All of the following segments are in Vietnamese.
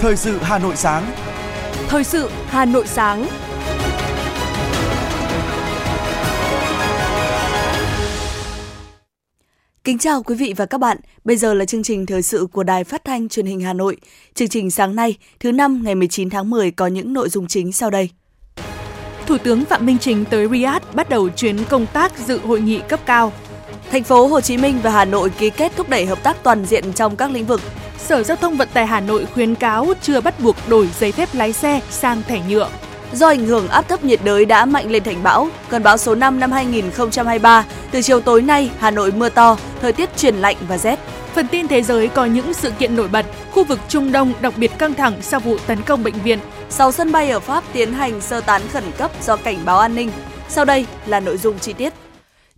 Thời sự Hà Nội sáng. Thời sự Hà Nội sáng. Kính chào quý vị và các bạn. Bây giờ là chương trình thời sự của Đài Phát thanh Truyền hình Hà Nội. Chương trình sáng nay, thứ năm ngày 19 tháng 10 có những nội dung chính sau đây. Thủ tướng Phạm Minh Chính tới Riyadh bắt đầu chuyến công tác dự hội nghị cấp cao. Thành phố Hồ Chí Minh và Hà Nội ký kết thúc đẩy hợp tác toàn diện trong các lĩnh vực. Sở Giao thông Vận tải Hà Nội khuyến cáo chưa bắt buộc đổi giấy phép lái xe sang thẻ nhựa. Do ảnh hưởng áp thấp nhiệt đới đã mạnh lên thành bão, cơn bão số 5 năm 2023, từ chiều tối nay Hà Nội mưa to, thời tiết chuyển lạnh và rét. Phần tin thế giới có những sự kiện nổi bật, khu vực Trung Đông đặc biệt căng thẳng sau vụ tấn công bệnh viện. Sáu sân bay ở Pháp tiến hành sơ tán khẩn cấp do cảnh báo an ninh. Sau đây là nội dung chi tiết.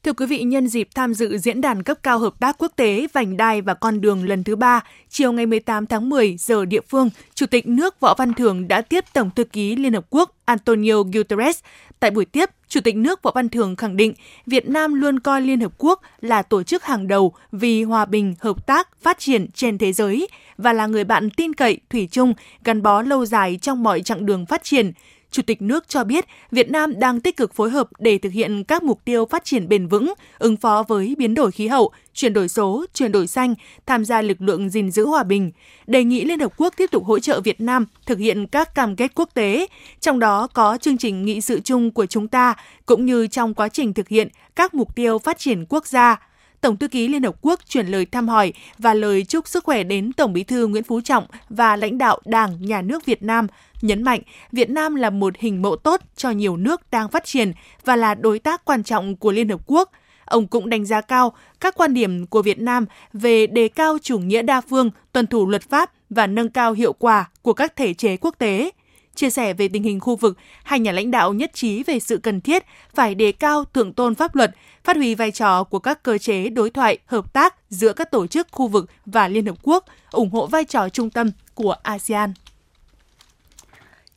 Thưa quý vị, nhân dịp tham dự diễn đàn cấp cao hợp tác quốc tế vành đai và con đường lần thứ ba, chiều ngày 18 tháng 10 giờ địa phương, Chủ tịch nước Võ Văn Thưởng đã tiếp Tổng thư ký Liên Hợp Quốc Antonio Guterres. Tại buổi tiếp, Chủ tịch nước Võ Văn Thưởng khẳng định Việt Nam luôn coi Liên Hợp Quốc là tổ chức hàng đầu vì hòa bình, hợp tác, phát triển trên thế giới và là người bạn tin cậy, thủy chung, gắn bó lâu dài trong mọi chặng đường phát triển – Chủ tịch nước cho biết Việt Nam đang tích cực phối hợp để thực hiện các mục tiêu phát triển bền vững, ứng phó với biến đổi khí hậu, chuyển đổi số, chuyển đổi xanh, tham gia lực lượng gìn giữ hòa bình. Đề nghị Liên Hợp Quốc tiếp tục hỗ trợ Việt Nam thực hiện các cam kết quốc tế, trong đó có chương trình nghị sự chung của chúng ta, cũng như trong quá trình thực hiện các mục tiêu phát triển quốc gia Tổng thư ký Liên Hợp Quốc chuyển lời thăm hỏi và lời chúc sức khỏe đến Tổng bí thư Nguyễn Phú Trọng và lãnh đạo Đảng, Nhà nước Việt Nam, nhấn mạnh Việt Nam là một hình mẫu tốt cho nhiều nước đang phát triển và là đối tác quan trọng của Liên Hợp Quốc. Ông cũng đánh giá cao các quan điểm của Việt Nam về đề cao chủ nghĩa đa phương, tuân thủ luật pháp và nâng cao hiệu quả của các thể chế quốc tế. Chia sẻ về tình hình khu vực, hai nhà lãnh đạo nhất trí về sự cần thiết phải đề cao thượng tôn pháp luật, phát huy vai trò của các cơ chế đối thoại, hợp tác giữa các tổ chức khu vực và Liên Hợp Quốc, ủng hộ vai trò trung tâm của ASEAN.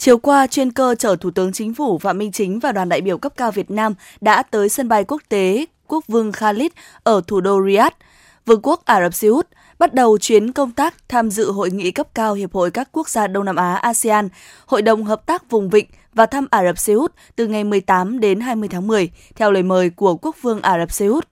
Chiều qua, chuyên cơ chở Thủ tướng Chính phủ Phạm Minh Chính và đoàn đại biểu cấp cao Việt Nam đã tới sân bay quốc tế Quốc vương Khalid ở thủ đô Riyadh, Vương quốc Ả Rập Xê Út, bắt đầu chuyến công tác tham dự hội nghị cấp cao Hiệp hội các quốc gia Đông Nam Á ASEAN, Hội đồng Hợp tác Vùng Vịnh và thăm Ả Rập Xê Út từ ngày 18 đến 20 tháng 10, theo lời mời của Quốc vương Ả Rập Xê Út.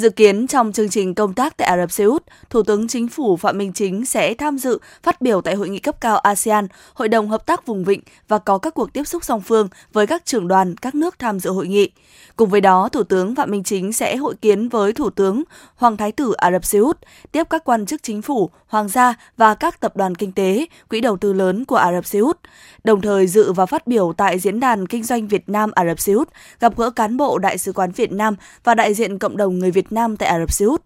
Dự kiến trong chương trình công tác tại Ả Rập Xê Út, Thủ tướng Chính phủ Phạm Minh Chính sẽ tham dự phát biểu tại hội nghị cấp cao ASEAN, Hội đồng Hợp tác Vùng Vịnh và có các cuộc tiếp xúc song phương với các trưởng đoàn các nước tham dự hội nghị. Cùng với đó, Thủ tướng Phạm Minh Chính sẽ hội kiến với Thủ tướng Hoàng Thái tử Ả Rập Xê Út, tiếp các quan chức chính phủ, hoàng gia và các tập đoàn kinh tế, quỹ đầu tư lớn của Ả Rập Xê Út, đồng thời dự và phát biểu tại Diễn đàn Kinh doanh Việt Nam Ả Rập Xê Út, gặp gỡ cán bộ Đại sứ quán Việt Nam và đại diện cộng đồng người Việt Nam tại Ả Rập Xê Út.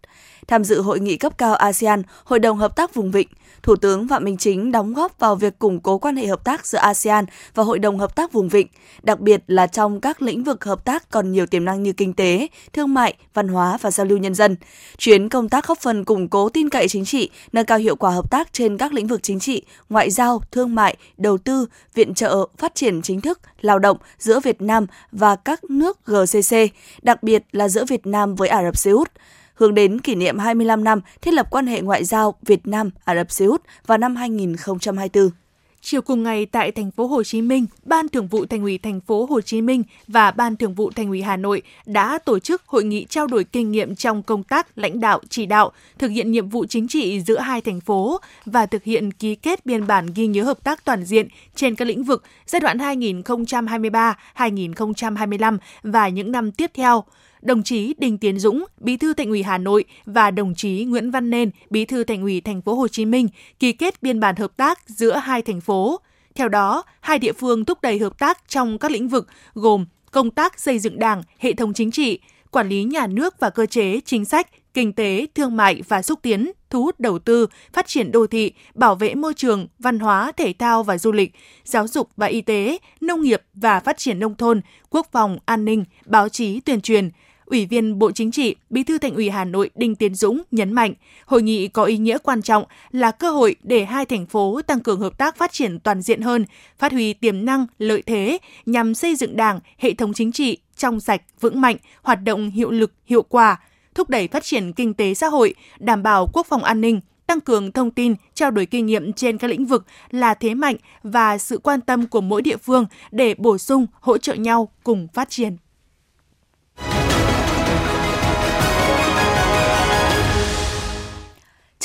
Tham dự hội nghị cấp cao ASEAN, Hội đồng Hợp tác Vùng Vịnh, Thủ tướng Phạm Minh Chính đóng góp vào việc củng cố quan hệ hợp tác giữa ASEAN và Hội đồng Hợp tác Vùng Vịnh, đặc biệt là trong các lĩnh vực hợp tác còn nhiều tiềm năng như kinh tế, thương mại, văn hóa và giao lưu nhân dân. Chuyến công tác góp phần củng cố tin cậy chính trị, nâng cao hiệu quả hợp tác trên các lĩnh vực chính trị, ngoại giao, thương mại, đầu tư, viện trợ, phát triển chính thức, lao động giữa Việt Nam và các nước GCC, đặc biệt là giữa Việt Nam với Ả Rập Xê Út hướng đến kỷ niệm 25 năm thiết lập quan hệ ngoại giao Việt Nam Ả Rập Xê Út vào năm 2024. Chiều cùng ngày tại thành phố Hồ Chí Minh, Ban Thường vụ Thành ủy thành phố Hồ Chí Minh và Ban Thường vụ Thành ủy Hà Nội đã tổ chức hội nghị trao đổi kinh nghiệm trong công tác lãnh đạo chỉ đạo thực hiện nhiệm vụ chính trị giữa hai thành phố và thực hiện ký kết biên bản ghi nhớ hợp tác toàn diện trên các lĩnh vực giai đoạn 2023-2025 và những năm tiếp theo đồng chí Đinh Tiến Dũng, Bí thư Thành ủy Hà Nội và đồng chí Nguyễn Văn Nên, Bí thư Thành ủy Thành phố Hồ Chí Minh ký kết biên bản hợp tác giữa hai thành phố. Theo đó, hai địa phương thúc đẩy hợp tác trong các lĩnh vực gồm công tác xây dựng Đảng, hệ thống chính trị, quản lý nhà nước và cơ chế, chính sách, kinh tế, thương mại và xúc tiến, thu hút đầu tư, phát triển đô thị, bảo vệ môi trường, văn hóa, thể thao và du lịch, giáo dục và y tế, nông nghiệp và phát triển nông thôn, quốc phòng, an ninh, báo chí, tuyên truyền, Ủy viên Bộ Chính trị, Bí thư Thành ủy Hà Nội Đinh Tiến Dũng nhấn mạnh, hội nghị có ý nghĩa quan trọng là cơ hội để hai thành phố tăng cường hợp tác phát triển toàn diện hơn, phát huy tiềm năng, lợi thế nhằm xây dựng Đảng, hệ thống chính trị trong sạch, vững mạnh, hoạt động hiệu lực, hiệu quả, thúc đẩy phát triển kinh tế xã hội, đảm bảo quốc phòng an ninh, tăng cường thông tin, trao đổi kinh nghiệm trên các lĩnh vực là thế mạnh và sự quan tâm của mỗi địa phương để bổ sung, hỗ trợ nhau cùng phát triển.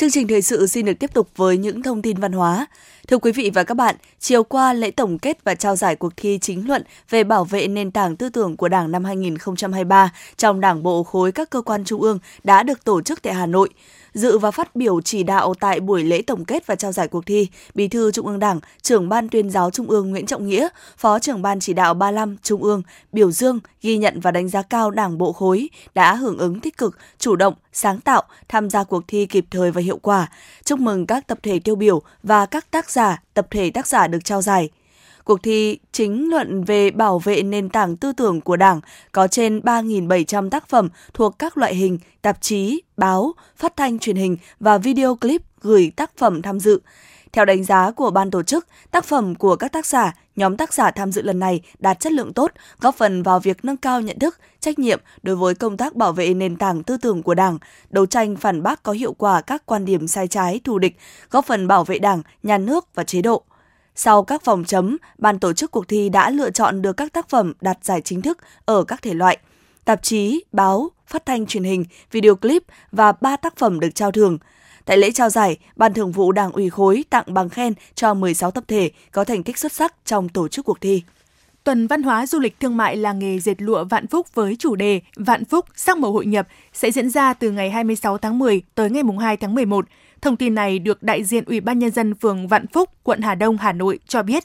Chương trình thời sự xin được tiếp tục với những thông tin văn hóa. Thưa quý vị và các bạn, chiều qua lễ tổng kết và trao giải cuộc thi chính luận về bảo vệ nền tảng tư tưởng của Đảng năm 2023 trong Đảng bộ khối các cơ quan trung ương đã được tổ chức tại Hà Nội. Dự và phát biểu chỉ đạo tại buổi lễ tổng kết và trao giải cuộc thi, Bí thư Trung ương Đảng, trưởng ban tuyên giáo Trung ương Nguyễn Trọng Nghĩa, Phó trưởng ban chỉ đạo 35 Trung ương biểu dương, ghi nhận và đánh giá cao Đảng bộ khối đã hưởng ứng tích cực, chủ động, sáng tạo, tham gia cuộc thi kịp thời và hiệu quả. Chúc mừng các tập thể tiêu biểu và các tác giả, tập thể tác giả được trao giải. Cuộc thi chính luận về bảo vệ nền tảng tư tưởng của Đảng có trên 3.700 tác phẩm thuộc các loại hình tạp chí, báo, phát thanh truyền hình và video clip gửi tác phẩm tham dự. Theo đánh giá của ban tổ chức, tác phẩm của các tác giả, nhóm tác giả tham dự lần này đạt chất lượng tốt, góp phần vào việc nâng cao nhận thức, trách nhiệm đối với công tác bảo vệ nền tảng tư tưởng của Đảng, đấu tranh phản bác có hiệu quả các quan điểm sai trái, thù địch, góp phần bảo vệ Đảng, nhà nước và chế độ. Sau các vòng chấm, ban tổ chức cuộc thi đã lựa chọn được các tác phẩm đạt giải chính thức ở các thể loại tạp chí, báo, phát thanh truyền hình, video clip và 3 tác phẩm được trao thưởng. Tại lễ trao giải, Ban Thường vụ Đảng ủy khối tặng bằng khen cho 16 tập thể có thành tích xuất sắc trong tổ chức cuộc thi. Tuần Văn hóa Du lịch Thương mại làng nghề dệt lụa Vạn Phúc với chủ đề Vạn Phúc sắc màu hội nhập sẽ diễn ra từ ngày 26 tháng 10 tới ngày 2 tháng 11. Thông tin này được đại diện Ủy ban Nhân dân phường Vạn Phúc, quận Hà Đông, Hà Nội cho biết.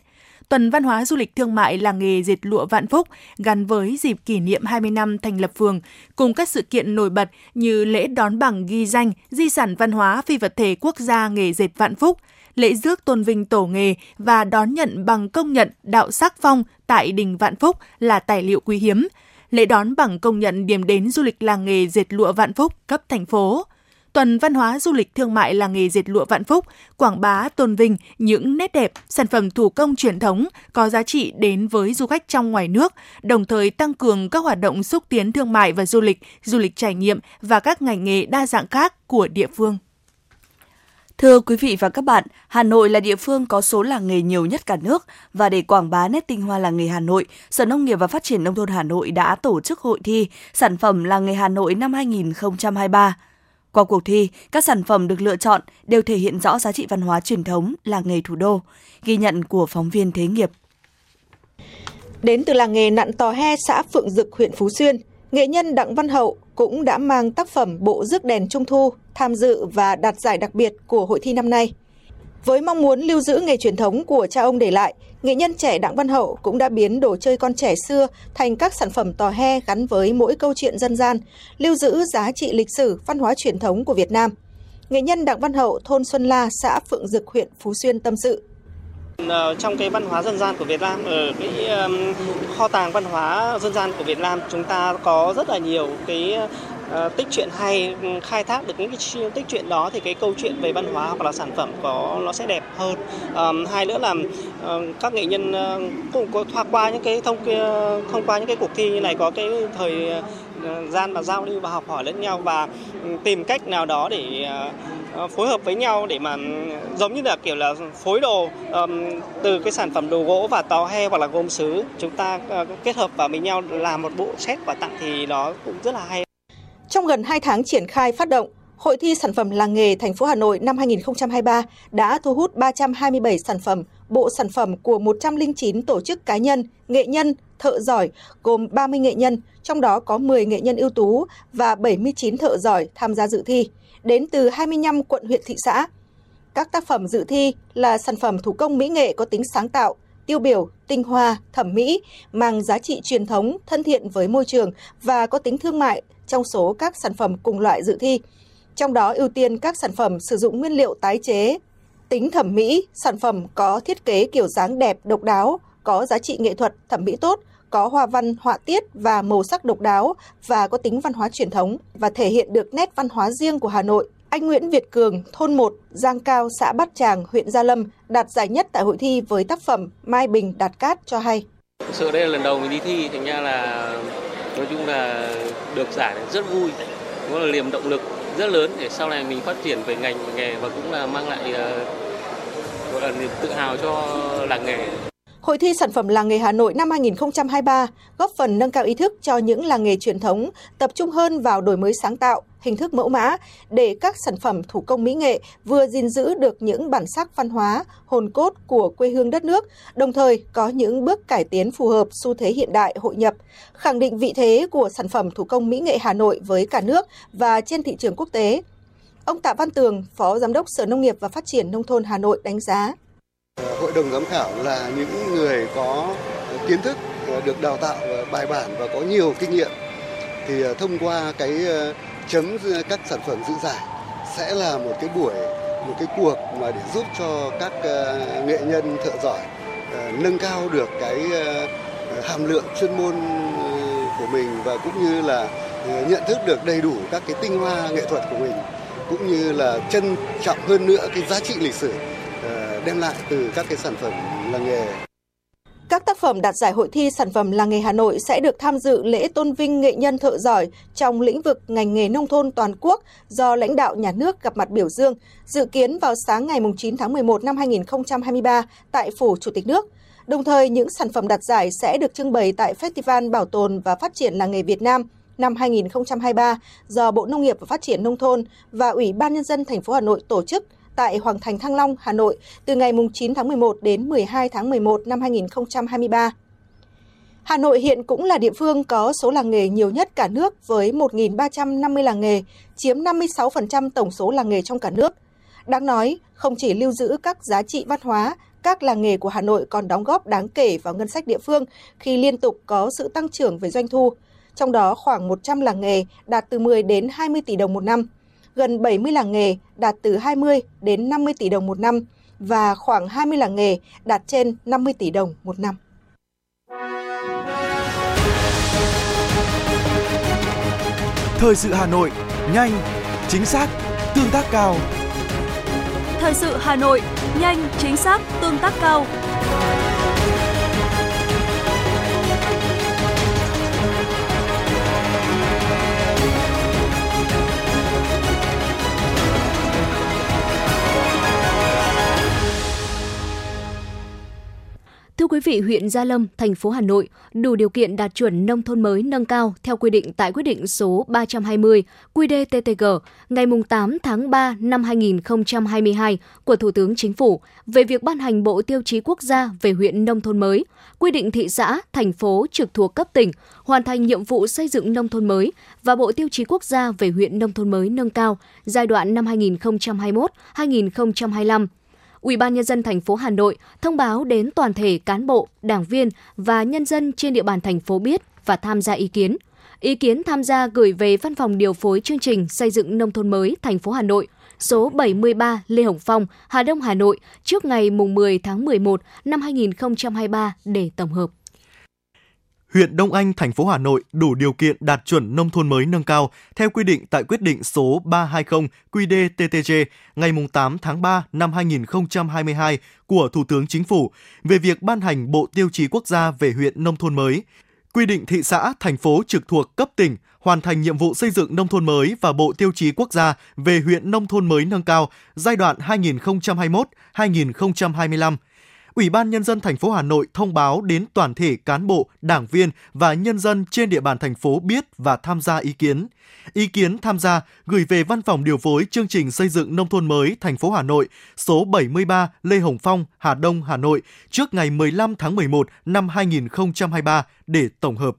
Tuần Văn hóa Du lịch Thương mại làng nghề dệt lụa Vạn Phúc gắn với dịp kỷ niệm 20 năm thành lập phường, cùng các sự kiện nổi bật như lễ đón bằng ghi danh di sản văn hóa phi vật thể quốc gia nghề dệt Vạn Phúc, lễ rước tôn vinh tổ nghề và đón nhận bằng công nhận đạo sắc phong tại đình Vạn Phúc là tài liệu quý hiếm. Lễ đón bằng công nhận điểm đến du lịch làng nghề dệt lụa Vạn Phúc cấp thành phố. Tuần Văn hóa Du lịch Thương mại làng nghề dệt lụa Vạn Phúc quảng bá tôn vinh những nét đẹp, sản phẩm thủ công truyền thống có giá trị đến với du khách trong ngoài nước, đồng thời tăng cường các hoạt động xúc tiến thương mại và du lịch, du lịch trải nghiệm và các ngành nghề đa dạng khác của địa phương. Thưa quý vị và các bạn, Hà Nội là địa phương có số làng nghề nhiều nhất cả nước và để quảng bá nét tinh hoa làng nghề Hà Nội, Sở Nông nghiệp và Phát triển Nông thôn Hà Nội đã tổ chức hội thi Sản phẩm làng nghề Hà Nội năm 2023. Qua cuộc thi, các sản phẩm được lựa chọn đều thể hiện rõ giá trị văn hóa truyền thống làng nghề thủ đô, ghi nhận của phóng viên Thế nghiệp. Đến từ làng nghề nặn tò he xã Phượng Dực, huyện Phú Xuyên, nghệ nhân Đặng Văn Hậu cũng đã mang tác phẩm Bộ rước đèn Trung Thu tham dự và đạt giải đặc biệt của hội thi năm nay. Với mong muốn lưu giữ nghề truyền thống của cha ông để lại, nghệ nhân trẻ Đặng Văn Hậu cũng đã biến đồ chơi con trẻ xưa thành các sản phẩm tò he gắn với mỗi câu chuyện dân gian, lưu giữ giá trị lịch sử, văn hóa truyền thống của Việt Nam. Nghệ nhân Đặng Văn Hậu, thôn Xuân La, xã Phượng Dực, huyện Phú Xuyên tâm sự. Ờ, trong cái văn hóa dân gian của Việt Nam ở cái um, kho tàng văn hóa dân gian của Việt Nam chúng ta có rất là nhiều cái uh, tích truyện hay ừ, khai thác được những cái tích truyện đó thì cái câu chuyện về văn hóa hoặc là sản phẩm có nó sẽ đẹp hơn. Um, hai nữa là um, các nghệ nhân uh, cũng có thoa qua những cái thông thông qua những cái cuộc thi như này có cái thời gian mà giao lưu và học hỏi lẫn nhau và ừ, tìm cách nào đó để uh, Ờ, phối hợp với nhau để mà ừ, giống như là kiểu là phối đồ um, từ cái sản phẩm đồ gỗ và tàu he hoặc là gốm sứ chúng ta uh, kết hợp vào với nhau làm một bộ set và tặng thì nó cũng rất là hay. Trong gần 2 tháng triển khai phát động, Hội thi sản phẩm làng nghề thành phố Hà Nội năm 2023 đã thu hút 327 sản phẩm, bộ sản phẩm của 109 tổ chức cá nhân, nghệ nhân, thợ giỏi gồm 30 nghệ nhân, trong đó có 10 nghệ nhân ưu tú và 79 thợ giỏi tham gia dự thi, đến từ 25 quận huyện thị xã. Các tác phẩm dự thi là sản phẩm thủ công mỹ nghệ có tính sáng tạo, tiêu biểu, tinh hoa, thẩm mỹ, mang giá trị truyền thống, thân thiện với môi trường và có tính thương mại trong số các sản phẩm cùng loại dự thi. Trong đó ưu tiên các sản phẩm sử dụng nguyên liệu tái chế, tính thẩm mỹ, sản phẩm có thiết kế kiểu dáng đẹp, độc đáo, có giá trị nghệ thuật, thẩm mỹ tốt, có hoa văn, họa tiết và màu sắc độc đáo và có tính văn hóa truyền thống và thể hiện được nét văn hóa riêng của Hà Nội. Anh Nguyễn Việt Cường, thôn 1, Giang Cao, xã Bát Tràng, huyện Gia Lâm đạt giải nhất tại hội thi với tác phẩm Mai Bình Đạt Cát cho hay. Sự đây là lần đầu mình đi thi, thành ra là nói chung là được giải rất vui, cũng là niềm động lực rất lớn để sau này mình phát triển về ngành nghề và cũng là mang lại ờ, gọi là niềm tự hào cho làng nghề. Hội thi sản phẩm làng nghề Hà Nội năm 2023 góp phần nâng cao ý thức cho những làng nghề truyền thống, tập trung hơn vào đổi mới sáng tạo, hình thức mẫu mã để các sản phẩm thủ công mỹ nghệ vừa gìn giữ được những bản sắc văn hóa, hồn cốt của quê hương đất nước, đồng thời có những bước cải tiến phù hợp xu thế hiện đại hội nhập, khẳng định vị thế của sản phẩm thủ công mỹ nghệ Hà Nội với cả nước và trên thị trường quốc tế. Ông Tạ Văn Tường, Phó Giám đốc Sở Nông nghiệp và Phát triển Nông thôn Hà Nội đánh giá. Ờ, hội đồng giám khảo là những người có kiến thức, ờ, được đào tạo ờ, bài bản và có nhiều kinh nghiệm. Thì thông qua cái chấm các sản phẩm dự giải sẽ là một cái buổi, một cái cuộc mà để giúp cho các nghệ nhân thợ giỏi nâng cao được cái hàm lượng chuyên môn của mình và cũng như là nhận thức được đầy đủ các cái tinh hoa nghệ thuật của mình cũng như là trân trọng hơn nữa cái giá trị lịch sử đem lại từ các cái sản phẩm làng nghề. Các tác phẩm đạt giải hội thi sản phẩm làng nghề Hà Nội sẽ được tham dự lễ tôn vinh nghệ nhân thợ giỏi trong lĩnh vực ngành nghề nông thôn toàn quốc do lãnh đạo nhà nước gặp mặt biểu dương, dự kiến vào sáng ngày 9 tháng 11 năm 2023 tại Phủ Chủ tịch nước. Đồng thời, những sản phẩm đạt giải sẽ được trưng bày tại Festival Bảo tồn và Phát triển làng nghề Việt Nam năm 2023 do Bộ Nông nghiệp và Phát triển Nông thôn và Ủy ban Nhân dân thành phố Hà Nội tổ chức tại Hoàng Thành Thăng Long, Hà Nội từ ngày 9 tháng 11 đến 12 tháng 11 năm 2023. Hà Nội hiện cũng là địa phương có số làng nghề nhiều nhất cả nước với 1.350 làng nghề, chiếm 56% tổng số làng nghề trong cả nước. Đáng nói, không chỉ lưu giữ các giá trị văn hóa, các làng nghề của Hà Nội còn đóng góp đáng kể vào ngân sách địa phương khi liên tục có sự tăng trưởng về doanh thu. Trong đó khoảng 100 làng nghề đạt từ 10 đến 20 tỷ đồng một năm gần 70 làng nghề đạt từ 20 đến 50 tỷ đồng một năm và khoảng 20 làng nghề đạt trên 50 tỷ đồng một năm. Thời sự Hà Nội, nhanh, chính xác, tương tác cao. Thời sự Hà Nội, nhanh, chính xác, tương tác cao. Quý vị, huyện Gia Lâm, thành phố Hà Nội đủ điều kiện đạt chuẩn nông thôn mới nâng cao theo quy định tại quyết định số 320 QĐ-TTG ngày 8 tháng 3 năm 2022 của Thủ tướng Chính phủ về việc ban hành Bộ Tiêu chí Quốc gia về huyện nông thôn mới, quy định thị xã, thành phố trực thuộc cấp tỉnh hoàn thành nhiệm vụ xây dựng nông thôn mới và Bộ Tiêu chí Quốc gia về huyện nông thôn mới nâng cao giai đoạn năm 2021-2025 Ủy ban nhân dân thành phố Hà Nội thông báo đến toàn thể cán bộ, đảng viên và nhân dân trên địa bàn thành phố biết và tham gia ý kiến. Ý kiến tham gia gửi về Văn phòng điều phối chương trình xây dựng nông thôn mới thành phố Hà Nội, số 73 Lê Hồng Phong, Hà Đông, Hà Nội trước ngày 10 tháng 11 năm 2023 để tổng hợp huyện Đông Anh, thành phố Hà Nội đủ điều kiện đạt chuẩn nông thôn mới nâng cao theo quy định tại quyết định số 320 QĐ-TTG ngày 8 tháng 3 năm 2022 của Thủ tướng Chính phủ về việc ban hành Bộ Tiêu chí Quốc gia về huyện nông thôn mới, quy định thị xã, thành phố trực thuộc cấp tỉnh hoàn thành nhiệm vụ xây dựng nông thôn mới và Bộ Tiêu chí Quốc gia về huyện nông thôn mới nâng cao giai đoạn 2021-2025 Ủy ban nhân dân thành phố Hà Nội thông báo đến toàn thể cán bộ, đảng viên và nhân dân trên địa bàn thành phố biết và tham gia ý kiến. Ý kiến tham gia gửi về Văn phòng điều phối chương trình xây dựng nông thôn mới thành phố Hà Nội, số 73 Lê Hồng Phong, Hà Đông, Hà Nội trước ngày 15 tháng 11 năm 2023 để tổng hợp.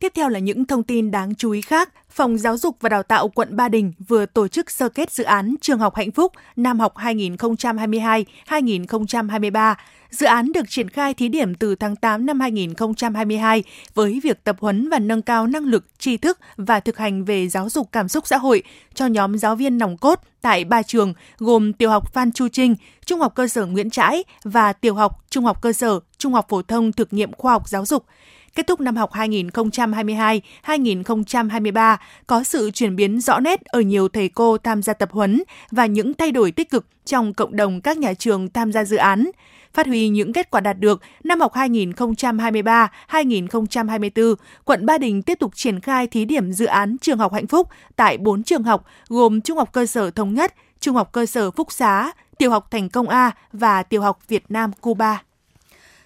Tiếp theo là những thông tin đáng chú ý khác. Phòng Giáo dục và Đào tạo quận Ba Đình vừa tổ chức sơ kết dự án Trường học hạnh phúc năm học 2022-2023. Dự án được triển khai thí điểm từ tháng 8 năm 2022 với việc tập huấn và nâng cao năng lực, tri thức và thực hành về giáo dục cảm xúc xã hội cho nhóm giáo viên nòng cốt tại ba trường gồm tiểu học Phan Chu Trinh, trung học cơ sở Nguyễn Trãi và tiểu học, trung học cơ sở, trung học phổ thông thực nghiệm khoa học giáo dục kết thúc năm học 2022-2023 có sự chuyển biến rõ nét ở nhiều thầy cô tham gia tập huấn và những thay đổi tích cực trong cộng đồng các nhà trường tham gia dự án. Phát huy những kết quả đạt được, năm học 2023-2024, quận Ba Đình tiếp tục triển khai thí điểm dự án trường học hạnh phúc tại 4 trường học gồm Trung học cơ sở Thống nhất, Trung học cơ sở Phúc Xá, Tiểu học Thành Công A và Tiểu học Việt Nam Cuba.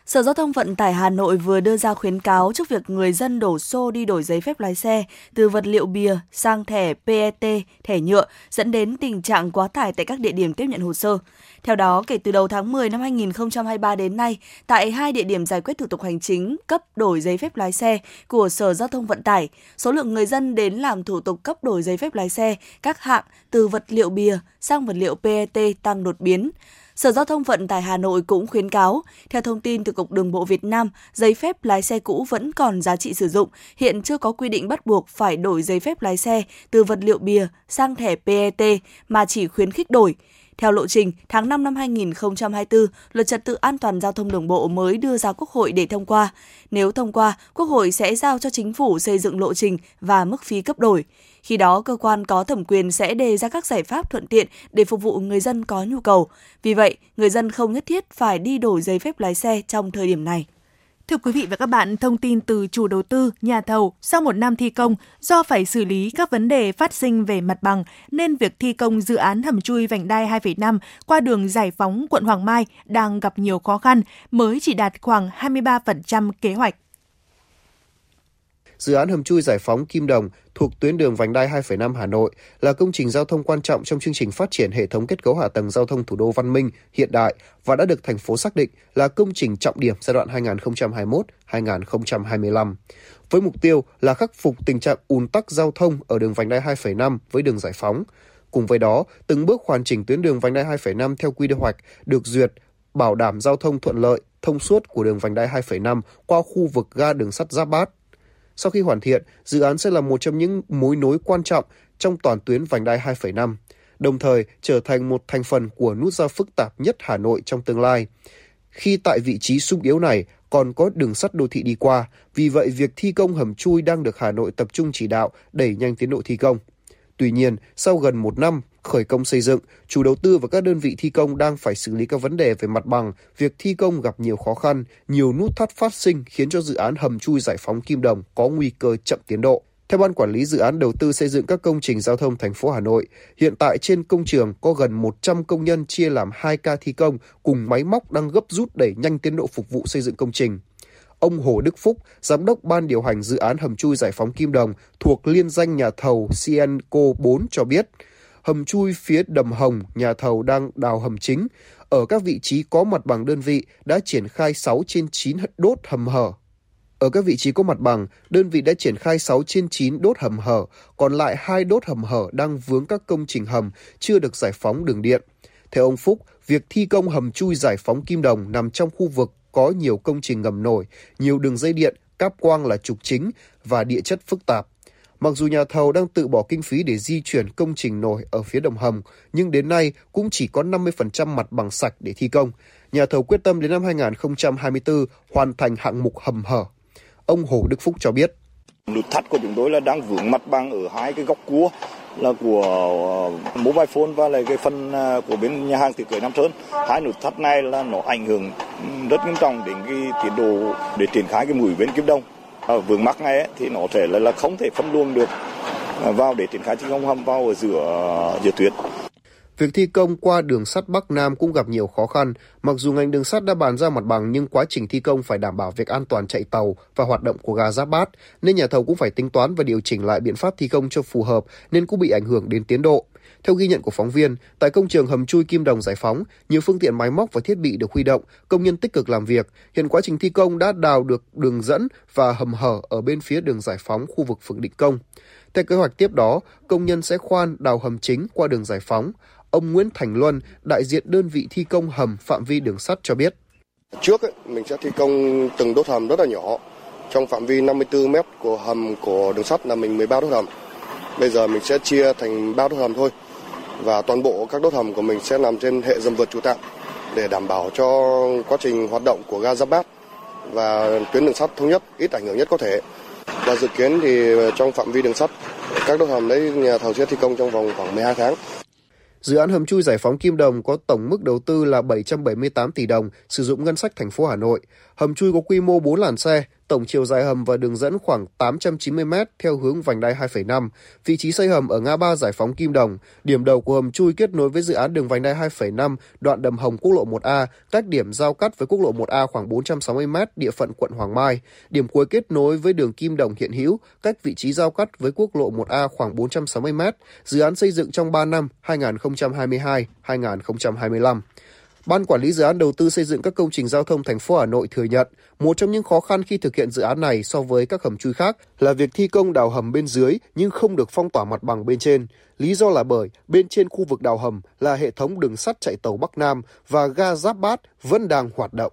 Sở Giao thông Vận tải Hà Nội vừa đưa ra khuyến cáo trước việc người dân đổ xô đi đổi giấy phép lái xe từ vật liệu bìa sang thẻ PET, thẻ nhựa, dẫn đến tình trạng quá tải tại các địa điểm tiếp nhận hồ sơ. Theo đó, kể từ đầu tháng 10 năm 2023 đến nay, tại hai địa điểm giải quyết thủ tục hành chính cấp đổi giấy phép lái xe của Sở Giao thông Vận tải, số lượng người dân đến làm thủ tục cấp đổi giấy phép lái xe các hạng từ vật liệu bìa sang vật liệu PET tăng đột biến. Sở Giao thông Vận tải Hà Nội cũng khuyến cáo, theo thông tin từ Cục Đường bộ Việt Nam, giấy phép lái xe cũ vẫn còn giá trị sử dụng, hiện chưa có quy định bắt buộc phải đổi giấy phép lái xe từ vật liệu bìa sang thẻ PET mà chỉ khuyến khích đổi. Theo lộ trình, tháng 5 năm 2024, Luật Trật tự an toàn giao thông đường bộ mới đưa ra Quốc hội để thông qua. Nếu thông qua, Quốc hội sẽ giao cho chính phủ xây dựng lộ trình và mức phí cấp đổi. Khi đó, cơ quan có thẩm quyền sẽ đề ra các giải pháp thuận tiện để phục vụ người dân có nhu cầu. Vì vậy, người dân không nhất thiết phải đi đổi giấy phép lái xe trong thời điểm này. Thưa quý vị và các bạn, thông tin từ chủ đầu tư, nhà thầu, sau một năm thi công, do phải xử lý các vấn đề phát sinh về mặt bằng, nên việc thi công dự án hầm chui vành đai 2,5 qua đường giải phóng quận Hoàng Mai đang gặp nhiều khó khăn, mới chỉ đạt khoảng 23% kế hoạch. Dự án hầm chui giải phóng Kim Đồng thuộc tuyến đường vành đai 2,5 Hà Nội là công trình giao thông quan trọng trong chương trình phát triển hệ thống kết cấu hạ tầng giao thông thủ đô văn minh, hiện đại và đã được thành phố xác định là công trình trọng điểm giai đoạn 2021-2025 với mục tiêu là khắc phục tình trạng ùn tắc giao thông ở đường vành đai 2,5 với đường giải phóng. Cùng với đó, từng bước hoàn chỉnh tuyến đường vành đai 2,5 theo quy hoạch được duyệt, bảo đảm giao thông thuận lợi, thông suốt của đường vành đai 2,5 qua khu vực ga đường sắt Giáp Bát, sau khi hoàn thiện, dự án sẽ là một trong những mối nối quan trọng trong toàn tuyến vành đai 2,5, đồng thời trở thành một thành phần của nút giao phức tạp nhất Hà Nội trong tương lai. Khi tại vị trí sung yếu này còn có đường sắt đô thị đi qua, vì vậy việc thi công hầm chui đang được Hà Nội tập trung chỉ đạo đẩy nhanh tiến độ thi công. Tuy nhiên, sau gần một năm khởi công xây dựng, chủ đầu tư và các đơn vị thi công đang phải xử lý các vấn đề về mặt bằng, việc thi công gặp nhiều khó khăn, nhiều nút thắt phát sinh khiến cho dự án hầm chui giải phóng Kim Đồng có nguy cơ chậm tiến độ. Theo ban quản lý dự án đầu tư xây dựng các công trình giao thông thành phố Hà Nội, hiện tại trên công trường có gần 100 công nhân chia làm 2 ca thi công cùng máy móc đang gấp rút đẩy nhanh tiến độ phục vụ xây dựng công trình. Ông Hồ Đức Phúc, giám đốc ban điều hành dự án hầm chui giải phóng Kim Đồng thuộc liên danh nhà thầu Cienco 4 cho biết, hầm chui phía đầm Hồng, nhà thầu đang đào hầm chính. Ở các vị trí có mặt bằng đơn vị đã triển khai 6 trên 9 đốt hầm hở. Ở các vị trí có mặt bằng, đơn vị đã triển khai 6 trên 9 đốt hầm hở, còn lại hai đốt hầm hở đang vướng các công trình hầm chưa được giải phóng đường điện. Theo ông Phúc, việc thi công hầm chui giải phóng Kim Đồng nằm trong khu vực có nhiều công trình ngầm nổi, nhiều đường dây điện, cáp quang là trục chính và địa chất phức tạp. Mặc dù nhà thầu đang tự bỏ kinh phí để di chuyển công trình nổi ở phía đồng hầm, nhưng đến nay cũng chỉ có 50% mặt bằng sạch để thi công. Nhà thầu quyết tâm đến năm 2024 hoàn thành hạng mục hầm hở. Ông Hồ Đức Phúc cho biết. Nút thắt của chúng tôi là đang vướng mặt bằng ở hai cái góc cua là của ờ, mobile phone và là cái phần ờ, của bên nhà hàng tiệc cưới Nam Sơn. Hai nút thắt này là nó ảnh hưởng rất nghiêm trọng đến cái tiến độ để triển khai cái mũi bên Kim Đông vướng mắc này thì nó thể là, là không thể phân luồng được à, vào để triển khai thi công hầm vào ở giữa giữa tuyến. Việc thi công qua đường sắt Bắc Nam cũng gặp nhiều khó khăn. Mặc dù ngành đường sắt đã bàn ra mặt bằng nhưng quá trình thi công phải đảm bảo việc an toàn chạy tàu và hoạt động của ga Giáp Bát, nên nhà thầu cũng phải tính toán và điều chỉnh lại biện pháp thi công cho phù hợp nên cũng bị ảnh hưởng đến tiến độ. Theo ghi nhận của phóng viên, tại công trường hầm chui Kim Đồng giải phóng, nhiều phương tiện máy móc và thiết bị được huy động, công nhân tích cực làm việc. Hiện quá trình thi công đã đào được đường dẫn và hầm hở ở bên phía đường giải phóng khu vực phường Định Công. Theo kế hoạch tiếp đó, công nhân sẽ khoan đào hầm chính qua đường giải phóng. Ông Nguyễn Thành Luân, đại diện đơn vị thi công hầm phạm vi đường sắt cho biết. Trước ấy, mình sẽ thi công từng đốt hầm rất là nhỏ. Trong phạm vi 54 mét của hầm của đường sắt là mình 13 đốt hầm. Bây giờ mình sẽ chia thành 3 đốt hầm thôi và toàn bộ các đốt hầm của mình sẽ nằm trên hệ dầm vượt trụ tạm để đảm bảo cho quá trình hoạt động của ga Giáp Bát và tuyến đường sắt thống nhất ít ảnh hưởng nhất có thể. Và dự kiến thì trong phạm vi đường sắt, các đốt hầm đấy nhà thầu sẽ thi công trong vòng khoảng 12 tháng. Dự án hầm chui giải phóng Kim Đồng có tổng mức đầu tư là 778 tỷ đồng, sử dụng ngân sách thành phố Hà Nội. Hầm chui có quy mô 4 làn xe, tổng chiều dài hầm và đường dẫn khoảng 890 m theo hướng vành đai 2,5. Vị trí xây hầm ở ngã ba giải phóng Kim Đồng. Điểm đầu của hầm chui kết nối với dự án đường vành đai 2,5 đoạn đầm hồng quốc lộ 1A, cách điểm giao cắt với quốc lộ 1A khoảng 460 m địa phận quận Hoàng Mai. Điểm cuối kết nối với đường Kim Đồng hiện hữu, cách vị trí giao cắt với quốc lộ 1A khoảng 460 m. Dự án xây dựng trong 3 năm 2022-2025. Ban quản lý dự án đầu tư xây dựng các công trình giao thông thành phố Hà Nội thừa nhận, một trong những khó khăn khi thực hiện dự án này so với các hầm chui khác là việc thi công đào hầm bên dưới nhưng không được phong tỏa mặt bằng bên trên. Lý do là bởi bên trên khu vực đào hầm là hệ thống đường sắt chạy tàu Bắc Nam và ga Giáp Bát vẫn đang hoạt động.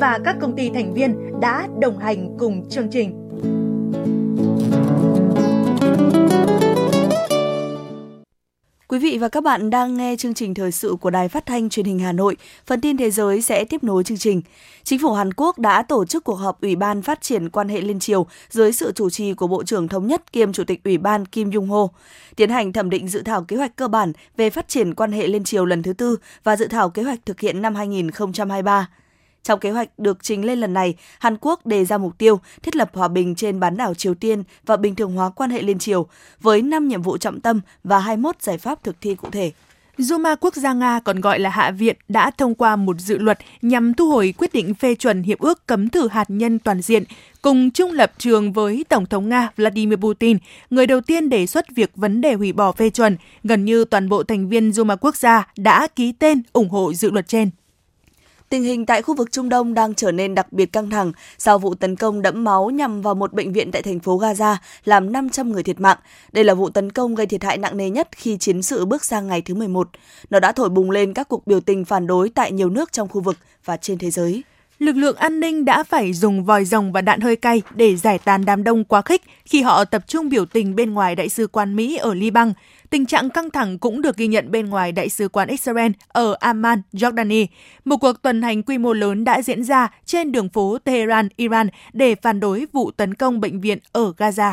và các công ty thành viên đã đồng hành cùng chương trình. Quý vị và các bạn đang nghe chương trình thời sự của Đài Phát thanh Truyền hình Hà Nội. Phần tin thế giới sẽ tiếp nối chương trình. Chính phủ Hàn Quốc đã tổ chức cuộc họp Ủy ban Phát triển quan hệ liên triều dưới sự chủ trì của Bộ trưởng Thống nhất kiêm Chủ tịch Ủy ban Kim Jong Ho, tiến hành thẩm định dự thảo kế hoạch cơ bản về phát triển quan hệ liên triều lần thứ tư và dự thảo kế hoạch thực hiện năm 2023. Trong kế hoạch được trình lên lần này, Hàn Quốc đề ra mục tiêu thiết lập hòa bình trên bán đảo Triều Tiên và bình thường hóa quan hệ liên triều với 5 nhiệm vụ trọng tâm và 21 giải pháp thực thi cụ thể. Duma Quốc gia Nga còn gọi là Hạ viện đã thông qua một dự luật nhằm thu hồi quyết định phê chuẩn hiệp ước cấm thử hạt nhân toàn diện, cùng chung lập trường với Tổng thống Nga Vladimir Putin, người đầu tiên đề xuất việc vấn đề hủy bỏ phê chuẩn. Gần như toàn bộ thành viên Duma Quốc gia đã ký tên ủng hộ dự luật trên. Tình hình tại khu vực Trung Đông đang trở nên đặc biệt căng thẳng sau vụ tấn công đẫm máu nhằm vào một bệnh viện tại thành phố Gaza, làm 500 người thiệt mạng. Đây là vụ tấn công gây thiệt hại nặng nề nhất khi chiến sự bước sang ngày thứ 11. Nó đã thổi bùng lên các cuộc biểu tình phản đối tại nhiều nước trong khu vực và trên thế giới lực lượng an ninh đã phải dùng vòi rồng và đạn hơi cay để giải tán đám đông quá khích khi họ tập trung biểu tình bên ngoài đại sứ quán Mỹ ở Liban. Tình trạng căng thẳng cũng được ghi nhận bên ngoài Đại sứ quán Israel ở Amman, Jordani. Một cuộc tuần hành quy mô lớn đã diễn ra trên đường phố Tehran, Iran để phản đối vụ tấn công bệnh viện ở Gaza.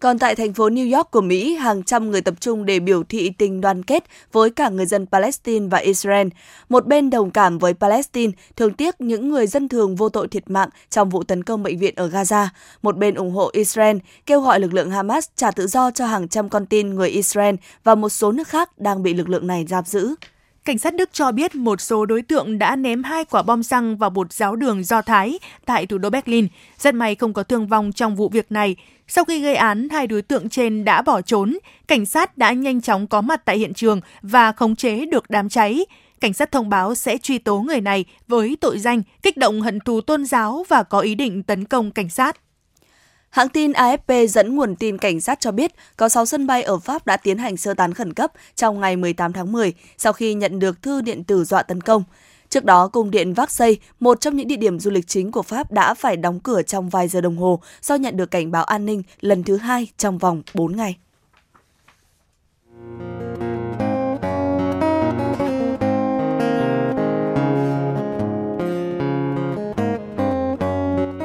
Còn tại thành phố New York của Mỹ, hàng trăm người tập trung để biểu thị tình đoàn kết với cả người dân Palestine và Israel. Một bên đồng cảm với Palestine, thường tiếc những người dân thường vô tội thiệt mạng trong vụ tấn công bệnh viện ở Gaza. Một bên ủng hộ Israel, kêu gọi lực lượng Hamas trả tự do cho hàng trăm con tin người Israel và một số nước khác đang bị lực lượng này giam giữ. Cảnh sát Đức cho biết một số đối tượng đã ném hai quả bom xăng vào một giáo đường Do Thái tại thủ đô Berlin. Rất may không có thương vong trong vụ việc này. Sau khi gây án, hai đối tượng trên đã bỏ trốn. Cảnh sát đã nhanh chóng có mặt tại hiện trường và khống chế được đám cháy. Cảnh sát thông báo sẽ truy tố người này với tội danh kích động hận thù tôn giáo và có ý định tấn công cảnh sát. Hãng tin AFP dẫn nguồn tin cảnh sát cho biết có 6 sân bay ở Pháp đã tiến hành sơ tán khẩn cấp trong ngày 18 tháng 10 sau khi nhận được thư điện tử dọa tấn công. Trước đó, cung điện Vaxay, một trong những địa điểm du lịch chính của Pháp đã phải đóng cửa trong vài giờ đồng hồ do nhận được cảnh báo an ninh lần thứ hai trong vòng 4 ngày.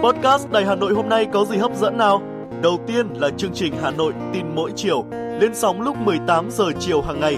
Podcast Đài Hà Nội hôm nay có gì hấp dẫn nào? Đầu tiên là chương trình Hà Nội tin mỗi chiều Lên sóng lúc 18 giờ chiều hàng ngày,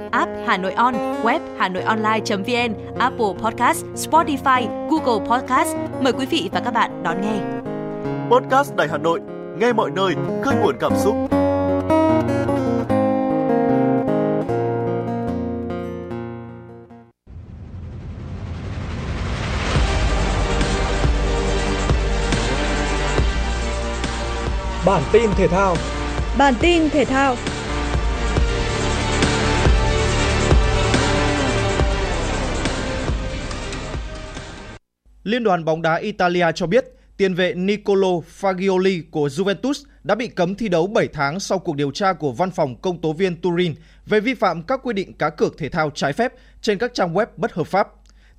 Hà Nội On, web Hà Nội Online.vn, Apple Podcast, Spotify, Google Podcast. Mời quý vị và các bạn đón nghe. Podcast Đài Hà Nội, nghe mọi nơi, khơi nguồn cảm xúc. Bản tin thể thao. Bản tin thể thao. Liên đoàn bóng đá Italia cho biết tiền vệ Nicolo Fagioli của Juventus đã bị cấm thi đấu 7 tháng sau cuộc điều tra của văn phòng công tố viên Turin về vi phạm các quy định cá cược thể thao trái phép trên các trang web bất hợp pháp.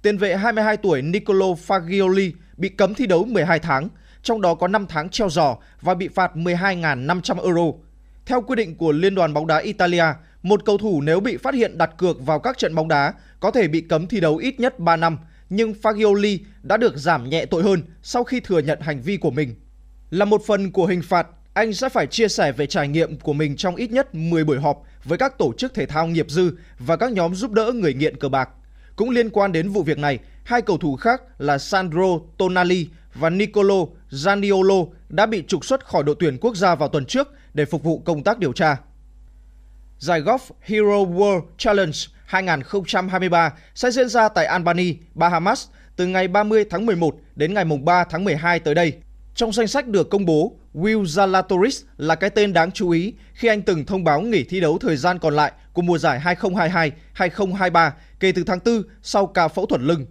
Tiền vệ 22 tuổi Nicolo Fagioli bị cấm thi đấu 12 tháng, trong đó có 5 tháng treo giò và bị phạt 12.500 euro. Theo quy định của Liên đoàn bóng đá Italia, một cầu thủ nếu bị phát hiện đặt cược vào các trận bóng đá có thể bị cấm thi đấu ít nhất 3 năm, nhưng Fagioli đã được giảm nhẹ tội hơn sau khi thừa nhận hành vi của mình. Là một phần của hình phạt, anh sẽ phải chia sẻ về trải nghiệm của mình trong ít nhất 10 buổi họp với các tổ chức thể thao nghiệp dư và các nhóm giúp đỡ người nghiện cờ bạc. Cũng liên quan đến vụ việc này, hai cầu thủ khác là Sandro Tonali và Nicolo Zaniolo đã bị trục xuất khỏi đội tuyển quốc gia vào tuần trước để phục vụ công tác điều tra. Giải golf Hero World Challenge 2023 sẽ diễn ra tại Albany, Bahamas từ ngày 30 tháng 11 đến ngày 3 tháng 12 tới đây. Trong danh sách được công bố, Will Zalatoris là cái tên đáng chú ý khi anh từng thông báo nghỉ thi đấu thời gian còn lại của mùa giải 2022-2023 kể từ tháng 4 sau ca phẫu thuật lưng.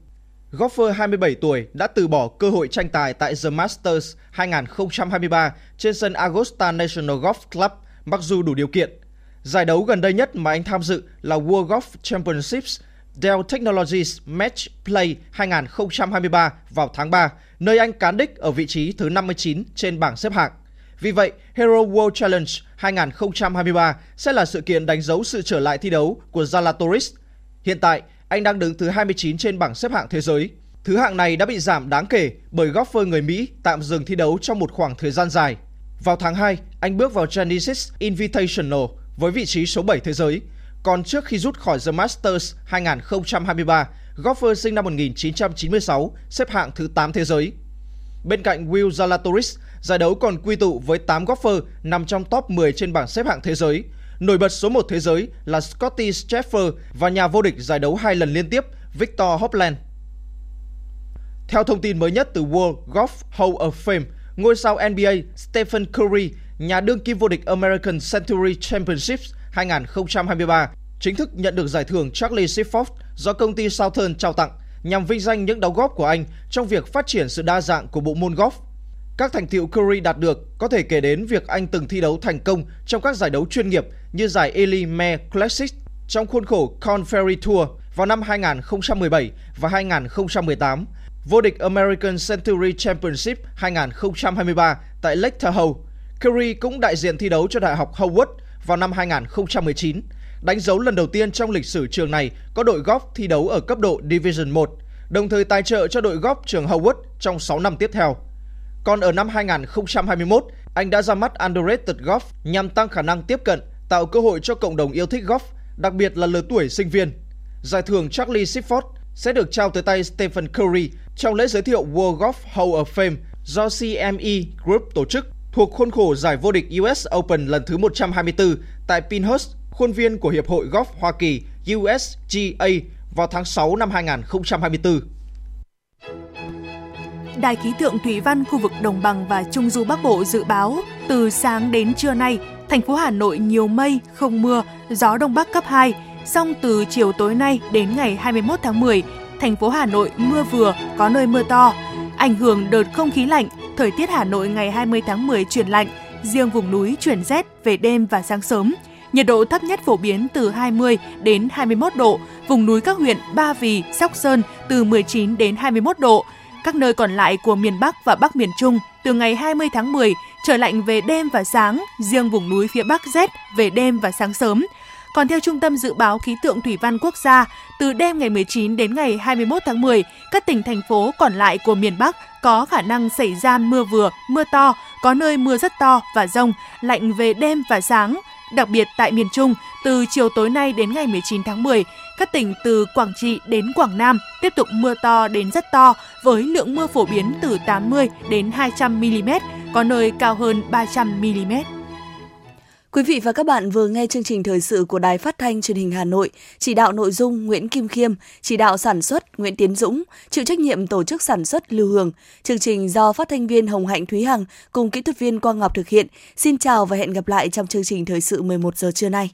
Golfer 27 tuổi đã từ bỏ cơ hội tranh tài tại The Masters 2023 trên sân Augusta National Golf Club mặc dù đủ điều kiện. Giải đấu gần đây nhất mà anh tham dự là World Golf Championships Dell Technologies Match Play 2023 vào tháng 3, nơi anh cán đích ở vị trí thứ 59 trên bảng xếp hạng. Vì vậy, Hero World Challenge 2023 sẽ là sự kiện đánh dấu sự trở lại thi đấu của Zalatoris. Hiện tại, anh đang đứng thứ 29 trên bảng xếp hạng thế giới. Thứ hạng này đã bị giảm đáng kể bởi golfer người Mỹ tạm dừng thi đấu trong một khoảng thời gian dài. Vào tháng 2, anh bước vào Genesis Invitational với vị trí số 7 thế giới. Còn trước khi rút khỏi The Masters 2023, golfer sinh năm 1996 xếp hạng thứ 8 thế giới. Bên cạnh Will Zalatoris, giải đấu còn quy tụ với 8 golfer nằm trong top 10 trên bảng xếp hạng thế giới. Nổi bật số 1 thế giới là Scotty Scheffler và nhà vô địch giải đấu hai lần liên tiếp Victor Hovland. Theo thông tin mới nhất từ World Golf Hall of Fame, ngôi sao NBA Stephen Curry, nhà đương kim vô địch American Century Championships 2023, chính thức nhận được giải thưởng Charlie Sifford do công ty Southern trao tặng nhằm vinh danh những đóng góp của anh trong việc phát triển sự đa dạng của bộ môn golf. Các thành tiệu Curry đạt được có thể kể đến việc anh từng thi đấu thành công trong các giải đấu chuyên nghiệp như giải Ellie Mae Classic trong khuôn khổ Corn Ferry Tour vào năm 2017 và 2018, vô địch American Century Championship 2023 tại Lake Tahoe. Curry cũng đại diện thi đấu cho Đại học Howard vào năm 2019, đánh dấu lần đầu tiên trong lịch sử trường này có đội golf thi đấu ở cấp độ Division 1, đồng thời tài trợ cho đội golf trường Howard trong 6 năm tiếp theo. Còn ở năm 2021, anh đã ra mắt Underrated Golf nhằm tăng khả năng tiếp cận, tạo cơ hội cho cộng đồng yêu thích golf, đặc biệt là lứa tuổi sinh viên. Giải thưởng Charlie Sifford sẽ được trao tới tay Stephen Curry trong lễ giới thiệu World Golf Hall of Fame do CME Group tổ chức thuộc khuôn khổ giải vô địch US Open lần thứ 124 tại Pinhurst, khuôn viên của Hiệp hội Golf Hoa Kỳ USGA vào tháng 6 năm 2024. Đài khí tượng thủy văn khu vực đồng bằng và trung du Bắc Bộ dự báo từ sáng đến trưa nay, thành phố Hà Nội nhiều mây, không mưa, gió đông bắc cấp 2. Song từ chiều tối nay đến ngày 21 tháng 10, thành phố Hà Nội mưa vừa, có nơi mưa to. Ảnh hưởng đợt không khí lạnh, thời tiết Hà Nội ngày 20 tháng 10 chuyển lạnh, riêng vùng núi chuyển rét về đêm và sáng sớm. Nhiệt độ thấp nhất phổ biến từ 20 đến 21 độ, vùng núi các huyện Ba Vì, Sóc Sơn từ 19 đến 21 độ. Các nơi còn lại của miền Bắc và Bắc miền Trung từ ngày 20 tháng 10 trời lạnh về đêm và sáng, riêng vùng núi phía Bắc rét về đêm và sáng sớm. Còn theo Trung tâm Dự báo Khí tượng Thủy văn Quốc gia, từ đêm ngày 19 đến ngày 21 tháng 10, các tỉnh thành phố còn lại của miền Bắc có khả năng xảy ra mưa vừa, mưa to, có nơi mưa rất to và rông, lạnh về đêm và sáng. Đặc biệt tại miền Trung, từ chiều tối nay đến ngày 19 tháng 10, các tỉnh từ Quảng Trị đến Quảng Nam tiếp tục mưa to đến rất to với lượng mưa phổ biến từ 80 đến 200 mm, có nơi cao hơn 300 mm. Quý vị và các bạn vừa nghe chương trình thời sự của Đài Phát thanh Truyền hình Hà Nội, chỉ đạo nội dung Nguyễn Kim Khiêm, chỉ đạo sản xuất Nguyễn Tiến Dũng, chịu trách nhiệm tổ chức sản xuất Lưu Hương. Chương trình do phát thanh viên Hồng Hạnh Thúy Hằng cùng kỹ thuật viên Quang Ngọc thực hiện. Xin chào và hẹn gặp lại trong chương trình thời sự 11 giờ trưa nay.